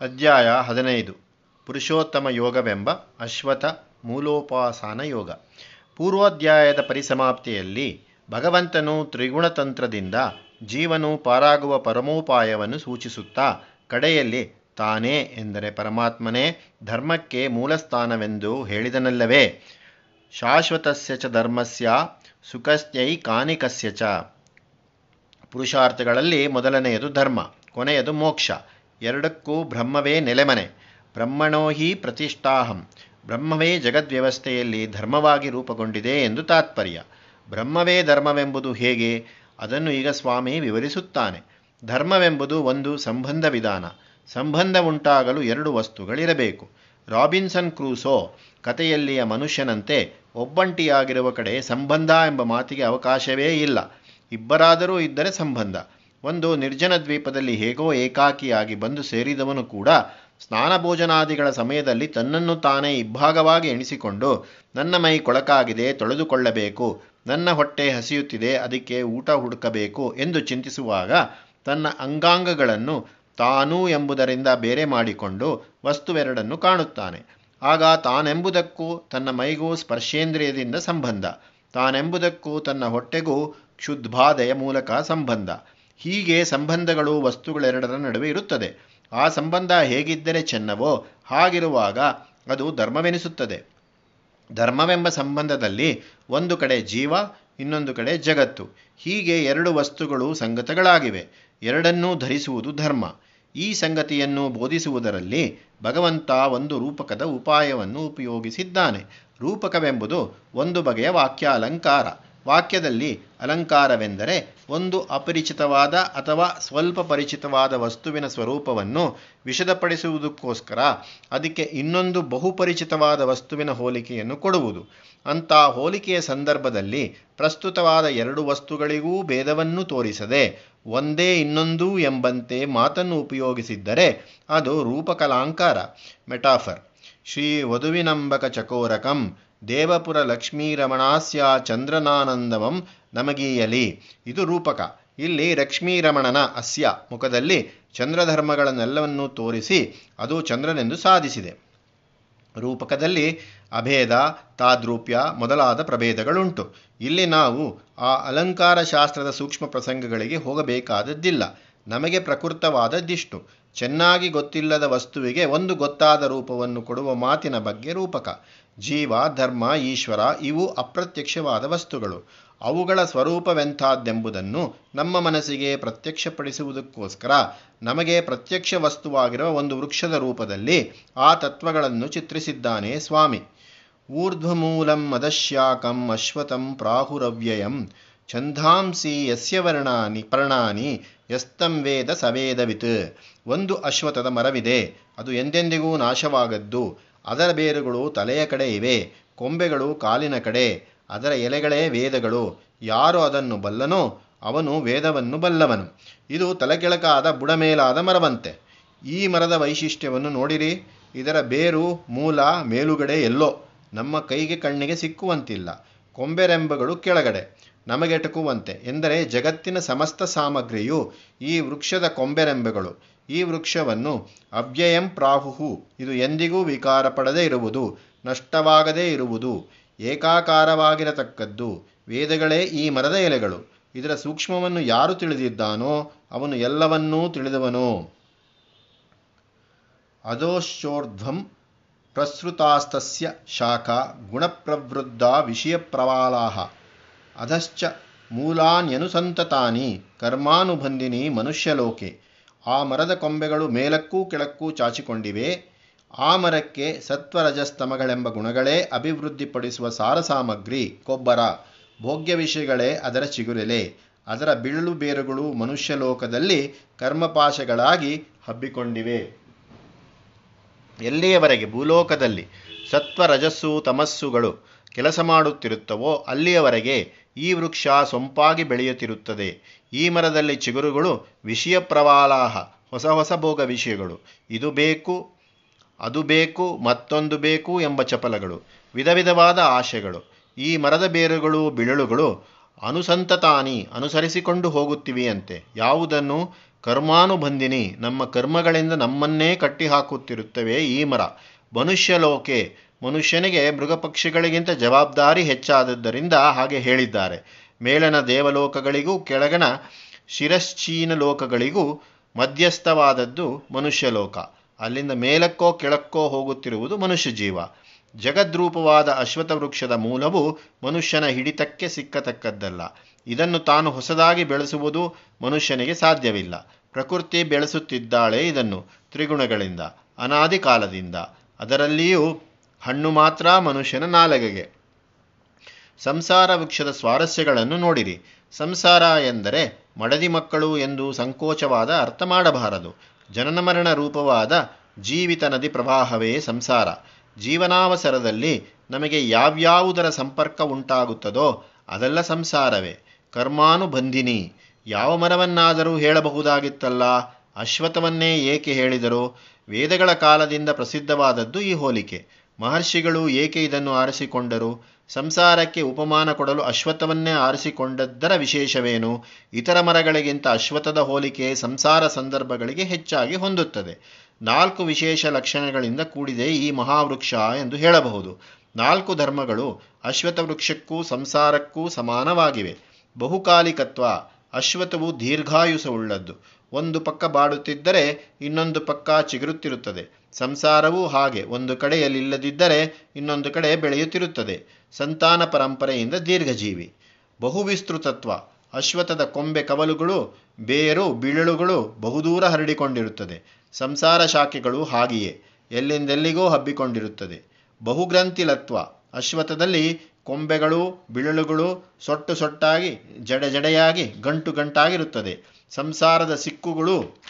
ಅಧ್ಯಾಯ ಹದಿನೈದು. ಪುರುಷೋತ್ತಮ ಯೋಗವೆಂಬ ಅಶ್ವಥ ಮೂಲೋಪಾಸನ ಯೋಗ. ಪೂರ್ವಾಧ್ಯಾಯದ ಪರಿಸಮಾಪ್ತಿಯಲ್ಲಿ ಭಗವಂತನು ತ್ರಿಗುಣತಂತ್ರದಿಂದ ಜೀವನು ಪಾರಾಗುವ ಪರಮೋಪಾಯವನ್ನು ಸೂಚಿಸುತ್ತಾ ಕಡೆಯಲ್ಲಿ ತಾನೇ ಎಂದರೆ ಪರಮಾತ್ಮನೇ ಧರ್ಮಕ್ಕೆ ಮೂಲಸ್ಥಾನವೆಂದು ಹೇಳಿದನಲ್ಲವೇ? ಶಾಶ್ವತಸ್ಯ ಚ ಧರ್ಮಸ್ಯ ಸುಖಸ್ಯೈ ಕಾನಿಕಸ್ಯ ಚ. ಪುರುಷಾರ್ಥಗಳಲ್ಲಿ ಮೊದಲನೆಯದು ಧರ್ಮ, ಕೊನೆಯದು ಮೋಕ್ಷ. ಎರಡಕ್ಕೂ ಬ್ರಹ್ಮವೇ ನೆಲೆಮನೆ, ಬ್ರಹ್ಮಣೋ ಹಿ ಪ್ರತಿಷ್ಠಾಹಂ, ಬ್ರಹ್ಮವೇ ಜಗದ್ವ್ಯವಸ್ಥೆಯಲ್ಲಿ ಧರ್ಮವಾಗಿ ರೂಪುಗೊಂಡಿದೆ ಎಂದು ತಾತ್ಪರ್ಯ. ಬ್ರಹ್ಮವೇ ಧರ್ಮವೆಂಬುದು ಹೇಗೆ? ಅದನ್ನು ಈಗ ಸ್ವಾಮಿ ವಿವರಿಸುತ್ತಾನೆ. ಧರ್ಮವೆಂಬುದು ಒಂದು ಸಂಬಂಧ ವಿಧಾನ. ಸಂಬಂಧ ಉಂಟಾಗಲು ಎರಡು ವಸ್ತುಗಳಿರಬೇಕು. ರಾಬಿನ್ಸನ್ ಕ್ರೂಸೋ ಕಥೆಯಲ್ಲಿಯ ಮನುಷ್ಯನಂತೆ ಒಬ್ಬಂಟಿಯಾಗಿರುವ ಕಡೆ ಸಂಬಂಧ ಎಂಬ ಮಾತಿಗೆ ಅವಕಾಶವೇ ಇಲ್ಲ. ಇಬ್ಬರಾದರೂ ಇದ್ದರೆ ಸಂಬಂಧ. ಒಂದು ನಿರ್ಜನ ದ್ವೀಪದಲ್ಲಿ ಹೇಗೋ ಏಕಾಕಿಯಾಗಿ ಬಂದು ಸೇರಿದವನು ಕೂಡ ಸ್ನಾನ ಭೋಜನಾದಿಗಳ ಸಮಯದಲ್ಲಿ ತನ್ನನ್ನು ತಾನೇ ಇಬ್ಭಾಗವಾಗಿ ಎಣಿಸಿಕೊಂಡು, ನನ್ನ ಮೈ ಕೊಳಕಾಗಿದೆ, ತೊಳೆದುಕೊಳ್ಳಬೇಕು, ನನ್ನ ಹೊಟ್ಟೆ ಹಸಿಯುತ್ತಿದೆ, ಅದಕ್ಕೆ ಊಟ ಹುಡುಕಬೇಕು ಎಂದು ಚಿಂತಿಸುವಾಗ ತನ್ನ ಅಂಗಾಂಗಗಳನ್ನು ತಾನು ಎಂಬುದರಿಂದ ಬೇರೆ ಮಾಡಿಕೊಂಡು ವಸ್ತುವೆರಡನ್ನು ಕಾಣುತ್ತಾನೆ. ಆಗ ತಾನೆಂಬುದಕ್ಕೂ ತನ್ನ ಮೈಗೂ ಸ್ಪರ್ಶೇಂದ್ರಿಯದಿಂದ ಸಂಬಂಧ, ತಾನೆಂಬುದಕ್ಕೂ ತನ್ನ ಹೊಟ್ಟೆಗೂ ಕ್ಷುದ್ಭಾದೆಯ ಮೂಲಕ ಸಂಬಂಧ. ಹೀಗೆ ಸಂಬಂಧಗಳು ವಸ್ತುಗಳೆರಡರ ನಡುವೆ ಇರುತ್ತದೆ. ಆ ಸಂಬಂಧ ಹೇಗಿದ್ದರೆ ಚೆನ್ನವೋ ಹಾಗಿರುವಾಗ ಅದು ಧರ್ಮವೆನಿಸುತ್ತದೆ. ಧರ್ಮವೆಂಬ ಸಂಬಂಧದಲ್ಲಿ ಒಂದು ಕಡೆ ಜೀವ, ಇನ್ನೊಂದು ಕಡೆ ಜಗತ್ತು. ಹೀಗೆ ಎರಡು ವಸ್ತುಗಳು ಸಂಗತಗಳಾಗಿವೆ. ಎರಡನ್ನೂ ಧರಿಸುವುದು ಧರ್ಮ. ಈ ಸಂಗತಿಯನ್ನು ಬೋಧಿಸುವುದರಲ್ಲಿ ಭಗವಂತ ಒಂದು ರೂಪಕದ ಉಪಾಯವನ್ನು ಉಪಯೋಗಿಸಿದ್ದಾನೆ. ರೂಪಕವೆಂಬುದು ಒಂದು ಬಗೆಯ ವಾಕ್ಯಾಲಂಕಾರ. ವಾಕ್ಯದಲ್ಲಿ ಅಲಂಕಾರವೆಂದರೆ ಒಂದು ಅಪರಿಚಿತವಾದ ಅಥವಾ ಸ್ವಲ್ಪ ಪರಿಚಿತವಾದ ವಸ್ತುವಿನ ಸ್ವರೂಪವನ್ನು ವಿಶದಪಡಿಸುವುದಕ್ಕೋಸ್ಕರ ಅದಕ್ಕೆ ಇನ್ನೊಂದು ಬಹುಪರಿಚಿತವಾದ ವಸ್ತುವಿನ ಹೋಲಿಕೆಯನ್ನು ಕೊಡುವುದು. ಅಂಥ ಹೋಲಿಕೆಯ ಸಂದರ್ಭದಲ್ಲಿ ಪ್ರಸ್ತುತವಾದ ಎರಡು ವಸ್ತುಗಳಿಗೂ ಭೇದವನ್ನು ತೋರಿಸದೆ ಒಂದೇ ಇನ್ನೊಂದು ಎಂಬಂತೆ ಮಾತನ್ನು ಉಪಯೋಗಿಸಿದ್ದರೆ ಅದು ರೂಪಕಲಾಂಕಾರ. ಮೆಟಾಫರ್. ಶ್ರೀ ವಧುವಿನಂಬಕ ಚಕೋರಕಂ ದೇವಪುರ ಲಕ್ಷ್ಮೀರಮಣಾಸ್ಯ ಚಂದ್ರನಾನಂದವಂ ನಮಗೀಯಲಿ. ಇದು ರೂಪಕ. ಇಲ್ಲಿ ಲಕ್ಷ್ಮೀರಮಣನ ಅಸ್ಯ ಮುಖದಲ್ಲಿ ಚಂದ್ರಧರ್ಮಗಳನ್ನೆಲ್ಲವನ್ನೂ ತೋರಿಸಿ ಅದು ಚಂದ್ರನೆಂದು ಸಾಧಿಸಿದೆ. ರೂಪಕದಲ್ಲಿ ಅಭೇದ, ತಾದ್ರೂಪ್ಯ ಮೊದಲಾದ ಪ್ರಭೇದಗಳುಂಟು. ಇಲ್ಲಿ ನಾವು ಆ ಅಲಂಕಾರ ಶಾಸ್ತ್ರದ ಸೂಕ್ಷ್ಮ ಪ್ರಸಂಗಗಳಿಗೆ ಹೋಗಬೇಕಾದದ್ದಿಲ್ಲ. ನಮಗೆ ಪ್ರಕೃತವಾದದ್ದಿಷ್ಟು. ಚೆನ್ನಾಗಿ ಗೊತ್ತಿಲ್ಲದ ವಸ್ತುವಿಗೆ ಒಂದು ಗೊತ್ತಾದ ರೂಪವನ್ನು ಕೊಡುವ ಮಾತಿನ ಬಗ್ಗೆ ರೂಪಕ. ಜೀವ, ಧರ್ಮ, ಈಶ್ವರ ಇವು ಅಪ್ರತ್ಯಕ್ಷವಾದ ವಸ್ತುಗಳು. ಅವುಗಳ ಸ್ವರೂಪವೆಂಥಾದ್ದೆಂಬುದನ್ನು ನಮ್ಮ ಮನಸ್ಸಿಗೆ ಪ್ರತ್ಯಕ್ಷಪಡಿಸುವುದಕ್ಕೋಸ್ಕರ ನಮಗೆ ಪ್ರತ್ಯಕ್ಷ ವಸ್ತುವಾಗಿರುವ ಒಂದು ವೃಕ್ಷದ ರೂಪದಲ್ಲಿ ಆ ತತ್ವಗಳನ್ನು ಚಿತ್ರಿಸಿದ್ದಾನೆ ಸ್ವಾಮಿ. ಊರ್ಧ್ವಮೂಲಂ ಮದಶ್ಯಾಕಂ ಅಶ್ವತಂ ಪ್ರಾಹುರವ್ಯಯಂ ಛಂದಾಂಸಿ ಯಸ್ಯ ವರ್ಣಾನಿ ಪರ್ಣಾನಿ ಯಸ್ತಂ ವೇದ ಸವೇದವಿತ್. ಒಂದು ಅಶ್ವತದ ಮರವಿದೆ. ಅದು ಎಂದೆಂದಿಗೂ ನಾಶವಾಗದ್ದು. ಅದರ ಬೇರುಗಳು ತಲೆಯ ಕಡೆ ಇವೆ, ಕೊಂಬೆಗಳು ಕಾಲಿನ ಕಡೆ, ಅದರ ಎಲೆಗಳೇ ವೇದಗಳು. ಯಾರು ಅದನ್ನು ಬಲ್ಲನೋ ಅವನು ವೇದವನ್ನು ಬಲ್ಲವನು. ಇದು ತಲೆಕೆಳಕಾದ ಬುಡಮೇಲಾದ ಮರವಂತೆ. ಈ ಮರದ ವೈಶಿಷ್ಟ್ಯವನ್ನು ನೋಡಿರಿ, ಇದರ ಬೇರು, ಮೂಲ, ಮೇಲುಗಡೆ ಎಲ್ಲೋ. ನಮ್ಮ ಕೈಗೆ ಕಣ್ಣಿಗೆ ಸಿಕ್ಕುವಂತಿಲ್ಲ. ಕೊಂಬೆರೆಂಬಗಳು ಕೆಳಗಡೆ. ನಮಗೆಟಕುವಂತೆ. ಎಂದರೆ ಜಗತ್ತಿನ ಸಮಸ್ತ ಸಾಮಗ್ರಿಯು ಈ ವೃಕ್ಷದ ಕೊಂಬೆರೆಂಬೆಗಳು. ಈ ವೃಕ್ಷವನ್ನು ಅವ್ಯಯಂ ಪ್ರಾಹುಹು. ಇದು ಎಂದಿಗೂ ವಿಕಾರ ಪಡದೇ ಇರುವುದು, ನಷ್ಟವಾಗದೇ ಇರುವುದು, ಏಕಾಕಾರವಾಗಿರತಕ್ಕದ್ದು. ವೇದಗಳೇ ಈ ಮರದ ಎಲೆಗಳು. ಇದರ ಸೂಕ್ಷ್ಮವನ್ನು ಯಾರು ತಿಳಿದಿದ್ದಾನೋ ಅವನು ಎಲ್ಲವನ್ನೂ ತಿಳಿದವನು. ಅಧೋಶ್ಚೋರ್ಧ್ವಂ ಪ್ರಸೃತಾಸ್ತಸ್ಯ ಶಾಖಾ ಗುಣಪ್ರವೃದ್ಧ ವಿಷಯಪ್ರವಾಲಾ ಅಧಶ್ಚ ಮೂಲಾನ್ಯನುಸಂತತಾನಿ, ಕರ್ಮಾನುಬಂಧಿನಿ ಮನುಷ್ಯಲೋಕೆ. ಆ ಮರದ ಕೊಂಬೆಗಳು ಮೇಲಕ್ಕೂ ಕೆಳಕ್ಕೂ ಚಾಚಿಕೊಂಡಿವೆ. ಆ ಮರಕ್ಕೆ ಸತ್ವರಜಸ್ತಮಗಳೆಂಬ ಗುಣಗಳೇ ಅಭಿವೃದ್ಧಿಪಡಿಸುವ ಸಾರ ಸಾಮಗ್ರಿ ಗೊಬ್ಬರ ಭೋಗ್ಯ ವಿಷಯಗಳೇ ಅದರ ಚಿಗುರೆಲೆ. ಅದರ ಬಿಳಲು ಬೇರುಗಳು ಮನುಷ್ಯಲೋಕದಲ್ಲಿ ಕರ್ಮಪಾಶಗಳಾಗಿ ಹಬ್ಬಿಕೊಂಡಿವೆ. ಎಲ್ಲಿಯವರೆಗೆ? ಭೂಲೋಕದಲ್ಲಿ. ಸತ್ವ ರಜಸ್ಸು ತಮಸ್ಸುಗಳು. ಕೆಲಸ ಮಾಡುತ್ತಿರುತ್ತವೋ ಅಲ್ಲಿಯವರೆಗೆ ಈ ವೃಕ್ಷ ಸೊಂಪಾಗಿ ಬೆಳೆಯುತ್ತಿರುತ್ತದೆ. ಈ ಮರದಲ್ಲಿ ಚಿಗುರುಗಳು, ವಿಷಯ ಪ್ರವಾಲಾಹ, ಹೊಸ ಹೊಸ ಭೋಗ ವಿಷಯಗಳು. ಇದು ಬೇಕು, ಅದು ಬೇಕು, ಮತ್ತೊಂದು ಬೇಕು ಎಂಬ ಚಪಲಗಳು. ವಿಧ ವಿಧವಾದ ಆಶೆಗಳು. ಈ ಮರದ ಬೇರುಗಳು ಬಿಳಳುಗಳು ಅನುಸಂತತಾನಿ, ಅನುಸರಿಸಿಕೊಂಡು ಹೋಗುತ್ತಿವೆಯಂತೆ. ಯಾವುದನ್ನು? ಕರ್ಮಾನುಬಂಧಿನಿ. ನಮ್ಮ ಕರ್ಮಗಳಿಂದ ನಮ್ಮನ್ನೇ ಕಟ್ಟಿಹಾಕುತ್ತಿರುತ್ತವೆ ಈ ಮರ. ಮನುಷ್ಯಲೋಕೆ ಮನುಷ್ಯನಿಗೆ ಮೃಗಪಕ್ಷಿಗಳಿಗಿಂತ ಜವಾಬ್ದಾರಿ ಹೆಚ್ಚಾದದ್ದರಿಂದ ಹಾಗೆ ಹೇಳಿದ್ದಾರೆ. ಮೇಲನ ದೇವಲೋಕಗಳಿಗೂ ಕೆಳಗಣ ಶಿರಶ್ಚೀನ ಲೋಕಗಳಿಗೂ ಮಧ್ಯಸ್ಥವಾದದ್ದು ಮನುಷ್ಯಲೋಕ. ಅಲ್ಲಿಂದ ಮೇಲಕ್ಕೋ ಕೆಳಕ್ಕೋ ಹೋಗುತ್ತಿರುವುದು ಮನುಷ್ಯ ಜೀವ ಜಗದ್ರೂಪವಾದ ಅಶ್ವಥ ವೃಕ್ಷದ ಮೂಲವು ಮನುಷ್ಯನ ಹಿಡಿತಕ್ಕೆ ಸಿಕ್ಕತಕ್ಕದ್ದಲ್ಲ. ಇದನ್ನು ತಾನು ಹೊಸದಾಗಿ ಬೆಳೆಸುವುದು ಮನುಷ್ಯನಿಗೆ ಸಾಧ್ಯವಿಲ್ಲ. ಪ್ರಕೃತಿ ಬೆಳೆಸುತ್ತಿದ್ದಾಳೆ ಇದನ್ನು ತ್ರಿಗುಣಗಳಿಂದ ಅನಾದಿ ಕಾಲದಿಂದ ಅದರಲ್ಲಿಯೂ ಹಣ್ಣು ಮಾತ್ರ ಮನುಷ್ಯನ ನಾಲಗೆಗೆ. ಸಂಸಾರ ವೃಕ್ಷದ ಸ್ವಾರಸ್ಯಗಳನ್ನು ನೋಡಿರಿ. ಸಂಸಾರ ಎಂದರೆ ಮಡದಿ ಮಕ್ಕಳು ಎಂದು ಸಂಕೋಚವಾದ ಅರ್ಥ ಮಾಡಬಾರದು. ಜನನ ಮರಣ ರೂಪವಾದ ಜೀವಿತ ನದಿ ಪ್ರವಾಹವೇ ಸಂಸಾರ. ಜೀವನಾವಸರದಲ್ಲಿ ನಮಗೆ ಯಾವ್ಯಾವುದರ ಸಂಪರ್ಕ ಉಂಟಾಗುತ್ತದೋ ಅದೆಲ್ಲ ಸಂಸಾರವೇ. ಕರ್ಮಾನುಬಂಧಿನಿ. ಯಾವ ಮರವನ್ನಾದರೂ ಹೇಳಬಹುದಾಗಿತ್ತಲ್ಲ. ಅಶ್ವಥವನ್ನೇ ಏಕೆ ಹೇಳಿದರು? ವೇದಗಳ ಕಾಲದಿಂದ ಪ್ರಸಿದ್ಧವಾದದ್ದು ಈ ಹೋಲಿಕೆ. ಮಹರ್ಷಿಗಳು ಏಕೆ ಇದನ್ನು ಆರಿಸಿಕೊಂಡರು? ಸಂಸಾರಕ್ಕೆ ಉಪಮಾನ ಕೊಡಲು ಅಶ್ವತ್ಥವನ್ನೇ ಆರಿಸಿಕೊಂಡದ್ದರ ವಿಶೇಷವೇನು? ಇತರ ಮರಗಳಿಗಿಂತ ಅಶ್ವತ್ಥದ ಹೋಲಿಕೆ ಸಂಸಾರ ಸಂದರ್ಭಗಳಿಗೆ ಹೆಚ್ಚಾಗಿ ಹೊಂದುತ್ತದೆ. ನಾಲ್ಕು ವಿಶೇಷ ಲಕ್ಷಣಗಳಿಂದ ಕೂಡಿದೆ ಈ ಮಹಾವೃಕ್ಷ ಎಂದು ಹೇಳಬಹುದು. ನಾಲ್ಕು ಧರ್ಮಗಳು ಅಶ್ವತ್ಥ ವೃಕ್ಷಕ್ಕೂ ಸಂಸಾರಕ್ಕೂ ಸಮಾನವಾಗಿವೆ. ಬಹುಕಾಲಿಕತ್ವ, ಅಶ್ವತ್ಥವು ದೀರ್ಘಾಯುಸವುಳ್ಳದ್ದು. ಒಂದು ಪಕ್ಕ ಬಾಡುತ್ತಿದ್ದರೆ ಇನ್ನೊಂದು ಪಕ್ಕ ಚಿಗುರುತ್ತಿರುತ್ತದೆ. ಸಂಸಾರವೂ ಹಾಗೆ. ಒಂದು ಕಡೆಯಲ್ಲಿಲ್ಲದಿದ್ದರೆ ಇನ್ನೊಂದು ಕಡೆ ಬೆಳೆಯುತ್ತಿರುತ್ತದೆ. ಸಂತಾನ ಪರಂಪರೆಯಿಂದ ದೀರ್ಘಜೀವಿ. ಬಹುವಿಸ್ತೃತತ್ವ. ಅಶ್ವತ್ಥದ ಕೊಂಬೆ ಕವಲುಗಳು, ಬೇರು ಬಿಳಳುಗಳು ಬಹುದೂರ ಹರಡಿಕೊಂಡಿರುತ್ತದೆ. ಸಂಸಾರ ಶಾಖೆಗಳು ಹಾಗೆಯೇ. ಎಲ್ಲಿಂದೆಲ್ಲಿಗೂ ಹಬ್ಬಿಕೊಂಡಿರುತ್ತದೆ. ಬಹುಗ್ರಂಥಿಲತ್ವ. ಅಶ್ವತ್ಥದಲ್ಲಿ ಕೊಂಬೆಗಳು, ಬಿಳಲುಗಳು ಸೊಟ್ಟು ಸೊಟ್ಟಾಗಿ, ಜಡೆ ಜಡೆಯಾಗಿ, ಗಂಟು ಗಂಟಾಗಿರುತ್ತದೆ. ಸಂಸಾರದ ಸಿಕ್ಕುಗಳು,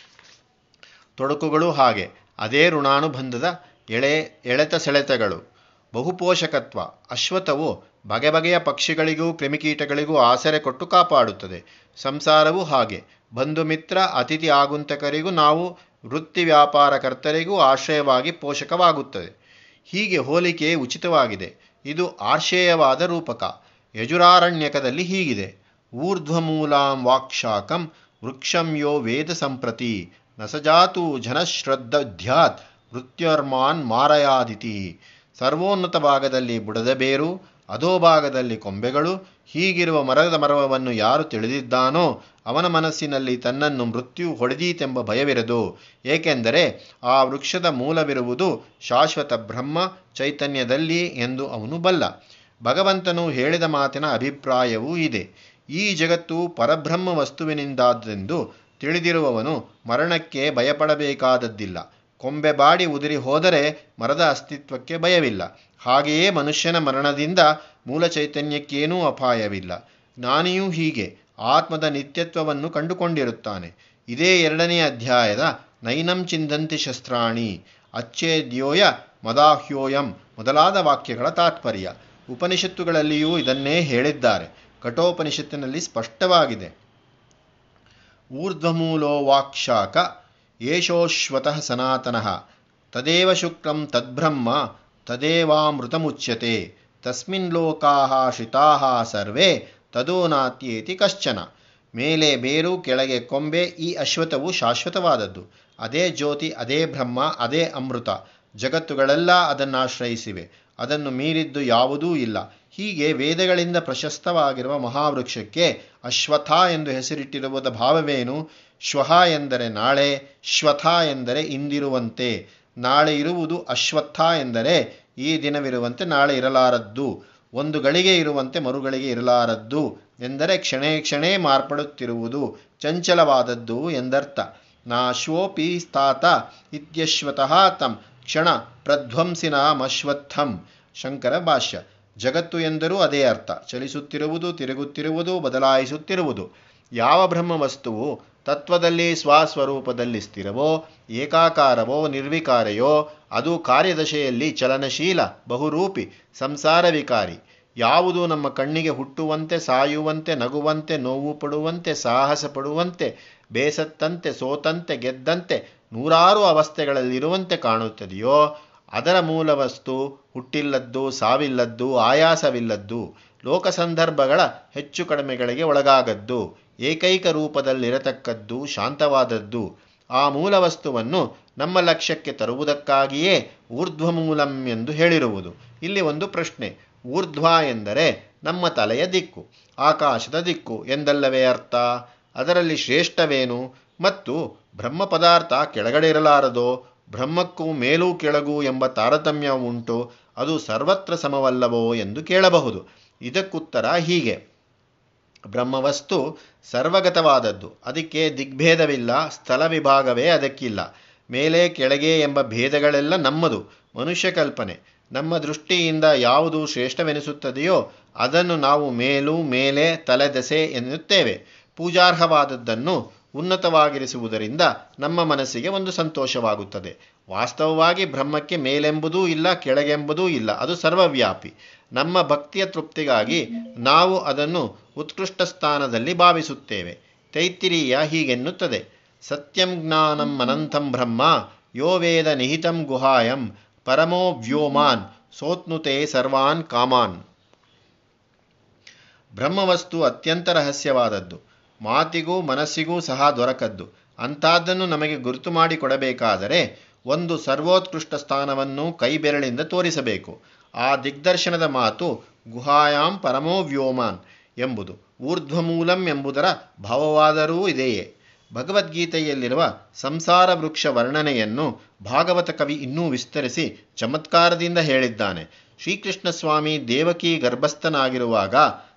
ತೊಡಕುಗಳು ಹಾಗೆ. ಅದೇ ಋಣಾನುಬಂಧದ ಎಳೆ, ಎಳೆತ ಸೆಳೆತಗಳು. ಬಹುಪೋಷಕತ್ವ. ಅಶ್ವತ್ಥವು ಬಗೆ ಬಗೆಯ ಪಕ್ಷಿಗಳಿಗೂ, ಕ್ರಿಮಿಕೀಟಗಳಿಗೂ ಆಸರೆ ಕೊಟ್ಟು ಕಾಪಾಡುತ್ತದೆ. ಸಂಸಾರವೂ ಹಾಗೆ. ಬಂಧು ಮಿತ್ರ, ಅತಿಥಿ ಆಗುಂತಕರಿಗೂ ನಾವು ವೃತ್ತಿ ವ್ಯಾಪಾರಕರ್ತರಿಗೂ ಆಶ್ರಯವಾಗಿ ಪೋಷಕವಾಗುತ್ತದೆ. ಹೀಗೆ ಹೋಲಿಕೆ ಉಚಿತವಾಗಿದೆ. ಇದು ಆಶ್ರಯವಾದ ರೂಪಕ. ಯಜುರಾರಣ್ಯಕದಲ್ಲಿ ಹೀಗಿದೆ. ಊರ್ಧ್ವಮೂಲಾಂ ವಾಕ್ಷಾಕಂ ವೃಕ್ಷಂ ಯೋ ವೇದ ಸಂಪ್ರತಿ. ನಸಜಾತು ಜನಶ್ರದ್ಧಧ್ಯಾತ್ ಮೃತ್ಯರ್ಮಾನ್ ಮಾರಯಾದಿತಿ. ಸರ್ವೋನ್ನತ ಭಾಗದಲ್ಲಿ ಬುಡದ ಬೇರು, ಅದೋ ಭಾಗದಲ್ಲಿ ಕೊಂಬೆಗಳು, ಹೀಗಿರುವ ಮರದ ಮರವನ್ನು ಯಾರು ತಿಳಿದಿದ್ದಾನೋ ಅವನ ಮನಸ್ಸಿನಲ್ಲಿ ತನ್ನನ್ನು ಮೃತ್ಯು ಹೊಡೆದೀತೆಂಬ ಭಯವಿರದು. ಏಕೆಂದರೆ ಆ ವೃಕ್ಷದ ಮೂಲವಿರುವುದು ಶಾಶ್ವತ ಬ್ರಹ್ಮ ಚೈತನ್ಯದಲ್ಲಿ ಎಂದು ಅವನು ಬಲ್ಲ. ಭಗವಂತನು ಹೇಳಿದ ಮಾತಿನ ಅಭಿಪ್ರಾಯವೂ ಇದೆ. ಈ ಜಗತ್ತು ಪರಬ್ರಹ್ಮ ವಸ್ತುವಿನಿಂದಾದ್ದೆಂದು ತಿಳಿದಿರುವವನು ಮರಣಕ್ಕೆ ಭಯಪಡಬೇಕಾದದ್ದಿಲ್ಲ. ಕೊಂಬೆ ಬಾಡಿ ಉದುರಿ ಹೋದರೆ ಮರದ ಅಸ್ತಿತ್ವಕ್ಕೆ ಭಯವಿಲ್ಲ. ಹಾಗೆಯೇ ಮನುಷ್ಯನ ಮರಣದಿಂದ ಮೂಲ ಚೈತನ್ಯಕ್ಕೇನೂ ಅಪಾಯವಿಲ್ಲ. ಜ್ಞಾನಿಯೂ ಹೀಗೆ. ಆತ್ಮದ ನಿತ್ಯತ್ವವನ್ನು ಕಂಡುಕೊಂಡಿರುತ್ತಾನೆ. ಇದೇ ಎರಡನೇ ಅಧ್ಯಾಯದ ನೈನಂ ಚಿಂದಂತಿ ಶಸ್ತ್ರಾಣಿ. ಅಚ್ಚೇದ್ಯೋಯ ಮದಾಹ್ಯೋಯಂ ಮೊದಲಾದ ವಾಕ್ಯಗಳ ತಾತ್ಪರ್ಯ. ಉಪನಿಷತ್ತುಗಳಲ್ಲಿಯೂ ಇದನ್ನೇ ಹೇಳಿದ್ದಾರೆ. ಕಠೋಪನಿಷತ್ತಿನಲ್ಲಿ ಸ್ಪಷ್ಟವಾಗಿದೆ. ಊರ್ಧ್ವಮೂಲೋ ವಾಕ್ಷಾಕ ಯೇಷೋಶ್ವತಃ ಸನಾತನಃ. ತದೇವ ಶುಕ್ರಂ ತದ್ಬ್ರಹ್ಮ, ತದೇವಾಮೃತಮುಚ್ಯತೆ. ತಸ್ಮಿನ್ ಲೋಕಾಹ ಶ್ರಿತಾಹ ಸರ್ವೇ ತದೋನಾತ್ಯೇತಿ ಕಶ್ಚನ. ಮೇಲೆ ಬೇರು, ಕೆಳಗೆ ಕೊಂಬೆ, ಈ ಅಶ್ವತವು ಶಾಶ್ವತವಾದದ್ದು. ಅದೇ ಜ್ಯೋತಿ, ಅದೇ ಬ್ರಹ್ಮ, ಅದೇ ಅಮೃತ. ಜಗತ್ತುಗಳೆಲ್ಲ ಅದನ್ನಾಶ್ರಯಿಸಿವೆ. ಅದನ್ನು ಮೀರಿದ್ದು ಯಾವುದೂ ಇಲ್ಲ. ಹೀಗೆ ವೇದಗಳಿಂದ ಪ್ರಶಸ್ತವಾಗಿರುವ ಮಹಾವೃಕ್ಷಕ್ಕೆ ಅಶ್ವಥ ಎಂದು ಹೆಸರಿಟ್ಟಿರುವುದ ಭಾವವೇನು? ಶ್ವಃ ಎಂದರೆ ನಾಳೆ, ಶ್ವಥ ಎಂದರೆ ಇಂದಿರುವಂತೆ. ನಾಳೆ ಇರುವುದು ಅಶ್ವತ್ಥ ಎಂದರೆ ಈ ದಿನವಿರುವಂತೆ ನಾಳೆ ಇರಲಾರದ್ದು. ಒಂದು ಗಳಿಗೆ ಇರುವಂತೆ ಮರುಗಳಿಗೆ ಇರಲಾರದ್ದು ಎಂದರೆ ಕ್ಷಣೇ ಕ್ಷಣೇ ಮಾರ್ಪಡುತ್ತಿರುವುದು. ಚಂಚಲವಾದದ್ದು ಎಂದರ್ಥ. ನಾಶ್ವೋಪಿ ಸ್ಥಾತ ಇತ್ಯಶ್ವತಃ ತಂ ಕ್ಷಣ ಪ್ರಧ್ವಂಸಿನಾಮಶ್ವತ್ಥಂ ಶಂಕರ ಭಾಷ್ಯ. ಜಗತ್ತು ಎಂದರೂ ಅದೇ ಅರ್ಥ. ಚಲಿಸುತ್ತಿರುವುದು, ತಿರುಗುತ್ತಿರುವುದು, ಬದಲಾಯಿಸುತ್ತಿರುವುದು. ಯಾವ ಬ್ರಹ್ಮ ವಸ್ತುವು ತತ್ವದಲ್ಲಿ ಸ್ವಸ್ವರೂಪದಲ್ಲಿ ಸ್ಥಿರವೋ, ಏಕಾಕಾರವೋ, ನಿರ್ವಿಕಾರೆಯೋ, ಅದು ಕಾರ್ಯದಶೆಯಲ್ಲಿ ಚಲನಶೀಲ, ಬಹುರೂಪಿ ಸಂಸಾರ ವಿಕಾರಿ ಯಾವುದು ನಮ್ಮ ಕಣ್ಣಿಗೆ ಹುಟ್ಟುವಂತೆ, ಸಾಯುವಂತೆ, ನಗುವಂತೆ, ನೋವು ಪಡುವಂತೆ, ಸಾಹಸ ಪಡುವಂತೆ, ಬೇಸತ್ತಂತೆ, ಸೋತಂತೆ, ಗೆದ್ದಂತೆ, ನೂರಾರು ಅವಸ್ಥೆಗಳಲ್ಲಿರುವಂತೆ ಕಾಣುತ್ತದೆಯೋ, ಅದರ ಮೂಲ ವಸ್ತು ಹುಟ್ಟಿಲ್ಲದ್ದು, ಸಾವಿಲ್ಲದ್ದು, ಆಯಾಸವಿಲ್ಲದ್ದು ಲೋಕ ಸಂದರ್ಭಗಳ ಹೆಚ್ಚು ಕಡಿಮೆಗಳಿಗೆ ಒಳಗಾಗದ್ದು, ಏಕೈಕ ರೂಪದಲ್ಲಿರತಕ್ಕದ್ದು, ಶಾಂತವಾದದ್ದು, ಆ ಮೂಲ ವಸ್ತುವನ್ನು ನಮ್ಮ ಲಕ್ಷ್ಯಕ್ಕೆ ತರುವುದಕ್ಕಾಗಿಯೇ ಊರ್ಧ್ವಮೂಲಂ ಎಂದು ಹೇಳಿರುವುದು. ಇಲ್ಲಿ ಒಂದು ಪ್ರಶ್ನೆ. ಊರ್ಧ್ವ ಎಂದರೆ ನಮ್ಮ ತಲೆಯ ದಿಕ್ಕು, ಆಕಾಶದ ದಿಕ್ಕು ಎಂದಲ್ಲವೇ ಅರ್ಥ? ಅದರಲ್ಲಿ ಶ್ರೇಷ್ಠವೇನು? ಮತ್ತು ಬ್ರಹ್ಮ ಪದಾರ್ಥ ಕೆಳಗಡೆ ಇರಲಾರದೋ, ಬ್ರಹ್ಮಕ್ಕೂ ಮೇಲೂ ಕೆಳಗೂ ಎಂಬ ತಾರತಮ್ಯ ಉಂಟು, ಅದು ಸರ್ವತ್ರ ಸಮವಲ್ಲವೋ ಎಂದು ಕೇಳಬಹುದು. ಇದಕ್ಕುತ್ತರ ಹೀಗೆ. ಬ್ರಹ್ಮವಸ್ತು ಸರ್ವಗತವಾದದ್ದು. ಅದಕ್ಕೆ ದಿಗ್ಭೇದವಿಲ್ಲ ಸ್ಥಳ ವಿಭಾಗವೇ ಅದಕ್ಕಿಲ್ಲ. ಮೇಲೆ, ಕೆಳಗೆ ಎಂಬ ಭೇದಗಳೆಲ್ಲ ನಮ್ಮದು, ಮನುಷ್ಯ ಕಲ್ಪನೆ. ನಮ್ಮ ದೃಷ್ಟಿಯಿಂದ ಯಾವುದು ಶ್ರೇಷ್ಠವೆನಿಸುತ್ತದೆಯೋ ಅದನ್ನು ನಾವು ಮೇಲು ಮೇಲೆ ತಲೆದೆಸೆ ಎನ್ನುತ್ತೇವೆ. ಪೂಜಾರ್ಹವಾದದ್ದನ್ನು ಉನ್ನತವಾಗಿರಿಸುವುದರಿಂದ ನಮ್ಮ ಮನಸ್ಸಿಗೆ ಒಂದು ಸಂತೋಷವಾಗುತ್ತದೆ. ವಾಸ್ತವವಾಗಿ ಬ್ರಹ್ಮಕ್ಕೆ ಮೇಲೆಂಬುದೂ ಇಲ್ಲ, ಕೆಳಗೆಂಬುದೂ ಇಲ್ಲ, ಅದು ಸರ್ವವ್ಯಾಪಿ. ನಮ್ಮ ಭಕ್ತಿಯ ತೃಪ್ತಿಗಾಗಿ ನಾವು ಅದನ್ನು ಉತ್ಕೃಷ್ಟ ಸ್ಥಾನದಲ್ಲಿ ಭಾವಿಸುತ್ತೇವೆ. ತೈತ್ತಿರೀಯ ಹೀಗೆನ್ನುತ್ತದೆ. ಸತ್ಯಂ ಜ್ಞಾನಂ ಅನಂತಂ ಬ್ರಹ್ಮ ಯೋ ವೇದ ನಿಹಿತಂ ಗುಹಾಯಂ ಪರಮೋ ವ್ಯೋಮಾನ್, ಸೋತ್ನುತೆ ಸರ್ವಾನ್ ಕಾಮಾನ್. ಬ್ರಹ್ಮವಸ್ತು ಅತ್ಯಂತ ರಹಸ್ಯವಾದದ್ದು. ಮಾತಿಗೂ ಮನಸ್ಸಿಗೂ ಸಹ ದೊರಕದ್ದು. ಅಂಥದ್ದನ್ನು ನಮಗೆ ಗುರುತು ಮಾಡಿಕೊಡಬೇಕಾದರೆ ಒಂದು ಸರ್ವೋತ್ಕೃಷ್ಟ ಸ್ಥಾನವನ್ನು ಕೈಬೆರಳಿಂದ ತೋರಿಸಬೇಕು. ಆ ದಿಗ್ದರ್ಶನದ ಮಾತು ಗುಹಾಯಾಂ ಪರಮೋ ವ್ಯೋಮಾನ್ ಎಂಬುದು. ಊರ್ಧ್ವಮೂಲಂ ಎಂಬುದರ ಭಾವವಾದರೂ ಇದೆಯೇ? ಭಗವದ್ಗೀತೆಯಲ್ಲಿರುವ ಸಂಸಾರ ವೃಕ್ಷ ವರ್ಣನೆಯನ್ನು ಭಾಗವತ ಕವಿ ಇನ್ನೂ ವಿಸ್ತರಿಸಿ ಚಮತ್ಕಾರದಿಂದ ಹೇಳಿದ್ದಾನೆ. ಶ್ರೀಕೃಷ್ಣ ಸ್ವಾಮಿ ದೇವಕಿ ಗರ್ಭಸ್ಥನಾಗಿರುವಾಗ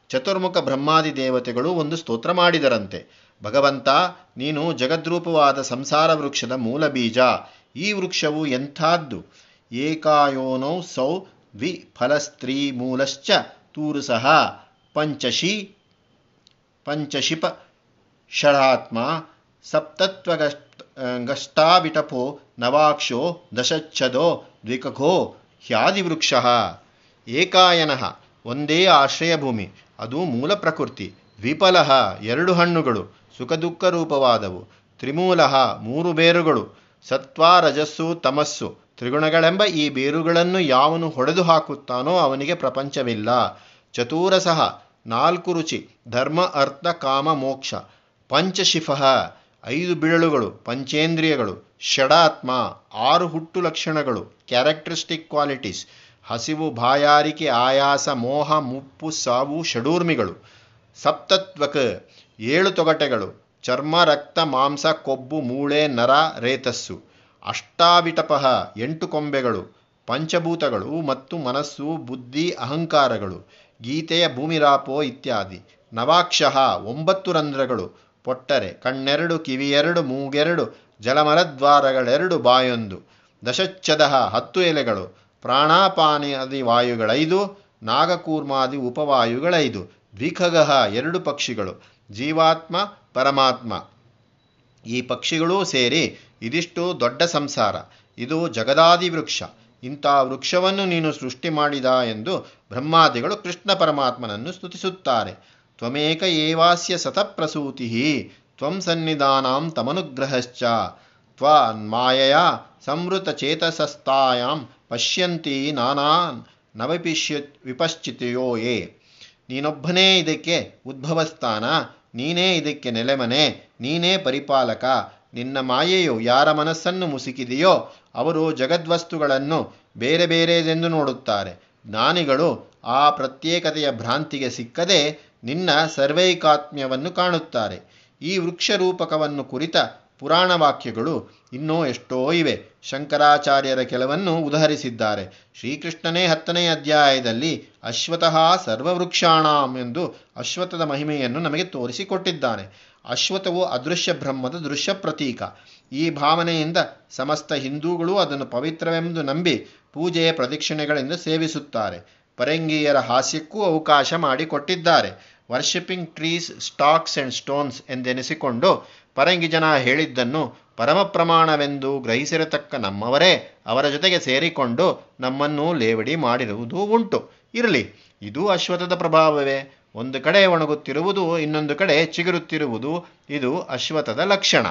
ಚತುರ್ಮುಖ ಬ್ರಹ್ಮಾದಿ ದೇವತೆಗಳು ಒಂದು ಸ್ತೋತ್ರ ಮಾಡಿದರಂತೆ. ಭಗವಂತ, ನೀನು ಜಗದ್ರೂಪವಾದ ಸಂಸಾರ ವೃಕ್ಷದ ಮೂಲ ಬೀಜ. ಈ ವೃಕ್ಷವು ಎಂಥಾದ್ದು? ಏಕಾಯೋನೌ ಸೌ ಫಲಸ್ತ್ರೀ ಮೂಲಶ್ಚ ತೂರುಸಹ ಪಂಚಶಿ ಪಂಚಶಿಪ ಷಡಾತ್ಮ ಸಪ್ತತ್ವಗಷ್ಟಾಬಿಟಪೋ ನವಾಕ್ಷೋ ದಶಚ್ಛದೋ ದ್ವಿಕಖೋ ಹ್ಯಾದಿವೃಕ್ಷ. ಏಕಾಯನಃ ಒಂದೇ ಆಶ್ರಯಭೂಮಿ, ಅದು ಮೂಲ ಪ್ರಕೃತಿ. ದ್ವಿಪಲಃ ಎರಡು ಹಣ್ಣುಗಳು ಸುಖ ದುಃಖ ರೂಪವಾದವು ತ್ರಿಮೂಲಃ ಮೂರು ಬೇರುಗಳು, ಸತ್ವ ರಜಸ್ಸು ತಮಸ್ಸು. ತ್ರಿಗುಣಗಳೆಂಬ ಈ ಬೇರುಗಳನ್ನು ಯಾವನು ಹೊಡೆದು ಹಾಕುತ್ತಾನೋ ಅವನಿಗೆ ಪ್ರಪಂಚವಿಲ್ಲ. ಚತುರಸಃ ನಾಲ್ಕು ರುಚಿ, ಧರ್ಮ, ಅರ್ಥ, ಕಾಮ, ಮೋಕ್ಷ. ಪಂಚಶಿಫ ಐದು ಬಿರಳುಗಳು, ಪಂಚೇಂದ್ರಿಯಗಳು, ಷಡಾತ್ಮ, ಆರು ಹುಟ್ಟು ಲಕ್ಷಣಗಳು ಕ್ಯಾರೆಕ್ಟರಿಸ್ಟಿಕ್ ಕ್ವಾಲಿಟೀಸ್ ಹಸಿವು ಬಾಯಾರಿಕೆ ಆಯಾಸ, ಮೋಹ, ಮುಪ್ಪು, ಸಾವು, ಷಡೂರ್ಮಿಗಳು, ಸಪ್ತತ್ವಕ, ಏಳು ತೊಗಟೆಗಳು, ಚರ್ಮ, ರಕ್ತ, ಮಾಂಸ, ಕೊಬ್ಬು, ಮೂಳೆ, ನರ, ರೇತಸ್ಸು ಅಷ್ಟಾವಿಟಪ ಎಂಟು ಕೊಂಬೆಗಳು, ಪಂಚಭೂತಗಳು ಮತ್ತು ಮನಸ್ಸು, ಬುದ್ಧಿ, ಅಹಂಕಾರಗಳು, ಗೀತೆಯ ಭೂಮಿರಾಪೋ ಇತ್ಯಾದಿ ನವಾಕ್ಷಃ ಒಂಬತ್ತು ರಂಧ್ರಗಳು ಪೊಟ್ಟರೆ, ಕಣ್ಣೆರಡು, ಕಿವಿಯೆರಡು, ಮೂಗೆರಡು, ಜಲಮಲದ್ವಾರಗಳೆರಡು ಬಾಯೊಂದು. ದಶಚ್ಛದಹ, ಹತ್ತು ಎಲೆಗಳು. ಪ್ರಾಣಾಪಾನಿಯಾದಿ ವಾಯುಗಳೈದು, ನಾಗಕೂರ್ಮಾದಿ ಉಪವಾಯುಗಳೈದು. ದ್ವಿಖಗಹ, ಎರಡು ಪಕ್ಷಿಗಳು. ಜೀವಾತ್ಮ, ಪರಮಾತ್ಮ. ಈ ಪಕ್ಷಿಗಳೂ ಸೇರಿ ಇದಿಷ್ಟು ದೊಡ್ಡ ಸಂಸಾರ. ಇದು ಜಗದಾದಿ ವೃಕ್ಷ. ಇಂಥ ವೃಕ್ಷವನ್ನು ನೀನು ಸೃಷ್ಟಿ ಮಾಡಿದ ಎಂದು ಬ್ರಹ್ಮಾದಿಗಳು ಕೃಷ್ಣ ಪರಮಾತ್ಮನನ್ನು ಸ್ತುತಿಸುತ್ತಾರೆ. ತ್ವಮೇಕ ಏವಾಸ್ಯ ಸತಪ್ರಸೂತಿ, ತ್ವಂ ಸನ್ನಿಧಾನಾಂ ತಮನುಗ್ರಹಶ್ಚ. ತ್ವನ್ಮಾಯಯ ಸಂವೃತಚೇತಸಸ್ತಾಯಾಂ ಪಶ್ಯಂತಿ ನಾನಾನ್ ನವಪಿಶ್ಯ ವಿಪಶ್ಚಿತೆಯೋ ಯೇ. ನೀನೊಬ್ಬನೇ ಇದಕ್ಕೆ ಉದ್ಭವಸ್ಥಾನ, ನೀನೇ ಇದಕ್ಕೆ ನೆಲೆಮನೆ, ನೀನೇ ಪರಿಪಾಲಕ. ನಿನ್ನ ಮಾಯೆಯು ಯಾರ ಮನಸ್ಸನ್ನು ಮುಸುಕಿದೆಯೋ ಅವರು ಜಗದ್ವಸ್ತುಗಳನ್ನು ಬೇರೆ ಬೇರೆದೆಂದು ನೋಡುತ್ತಾರೆ. ಜ್ಞಾನಿಗಳು ಆ ಪ್ರತ್ಯೇಕತೆಯ ಭ್ರಾಂತಿಗೆ ಸಿಕ್ಕದೆ ನಿನ್ನ ಸರ್ವೈಕಾತ್ಮ್ಯವನ್ನು ಕಾಣುತ್ತಾರೆ. ಈ ವೃಕ್ಷರೂಪಕವನ್ನು ಕುರಿತ ಪುರಾಣ ವಾಕ್ಯಗಳು ಇನ್ನೂ ಎಷ್ಟೋ ಇವೆ. ಶಂಕರಾಚಾರ್ಯರ ಕೆಲವನ್ನು ಉದಾಹರಿಸಿದ್ದಾರೆ. ಶ್ರೀಕೃಷ್ಣನೇ ಹತ್ತನೇ ಅಧ್ಯಾಯದಲ್ಲಿ ಅಶ್ವತಃ ಸರ್ವವೃಕ್ಷಾಣಾಂ ಎಂದು ಅಶ್ವತ್ಥದ ಮಹಿಮೆಯನ್ನು ನಮಗೆ ತೋರಿಸಿಕೊಟ್ಟಿದ್ದಾನೆ. ಅಶ್ವತವು ಅದೃಶ್ಯ ಬ್ರಹ್ಮದ ದೃಶ್ಯ ಪ್ರತೀಕ. ಈ ಭಾವನೆಯಿಂದ ಸಮಸ್ತ ಹಿಂದೂಗಳು ಅದನ್ನು ಪವಿತ್ರವೆಂದು ನಂಬಿ ಪೂಜೆಯ ಪ್ರದಕ್ಷಿಣೆಗಳಿಂದ ಸೇವಿಸುತ್ತಾರೆ. ಪರಂಗಿಯರ ಹಾಸ್ಯಕ್ಕೂ ಅವಕಾಶ ಮಾಡಿಕೊಟ್ಟಿದ್ದಾರೆ. Worshipping trees stocks and stones ಎಂದೆನಿಸಿಕೊಂಡು ಪರಂಗಿ ಜನ ಹೇಳಿದ್ದನ್ನು ಪರಮ ಪ್ರಮಾಣವೆಂದು ಗ್ರಹಿಸಿರತಕ್ಕ ನಮ್ಮವರೇ ಅವರ ಜೊತೆಗೆ ಸೇರಿಕೊಂಡು ನಮ್ಮನ್ನು ಲೇವಡಿ ಮಾಡಿರುವುದು ಉಂಟು. ಇರಲಿ, ಇದು ಅಶ್ವತ್ಥದ ಪ್ರಭಾವವೇ. ಒಂದು ಕಡೆ ಒಣಗುತ್ತಿರುವುದು, ಇನ್ನೊಂದು ಕಡೆ ಚಿಗುರುತ್ತಿರುವುದು, ಇದು ಅಶ್ವತ್ಥದ ಲಕ್ಷಣ.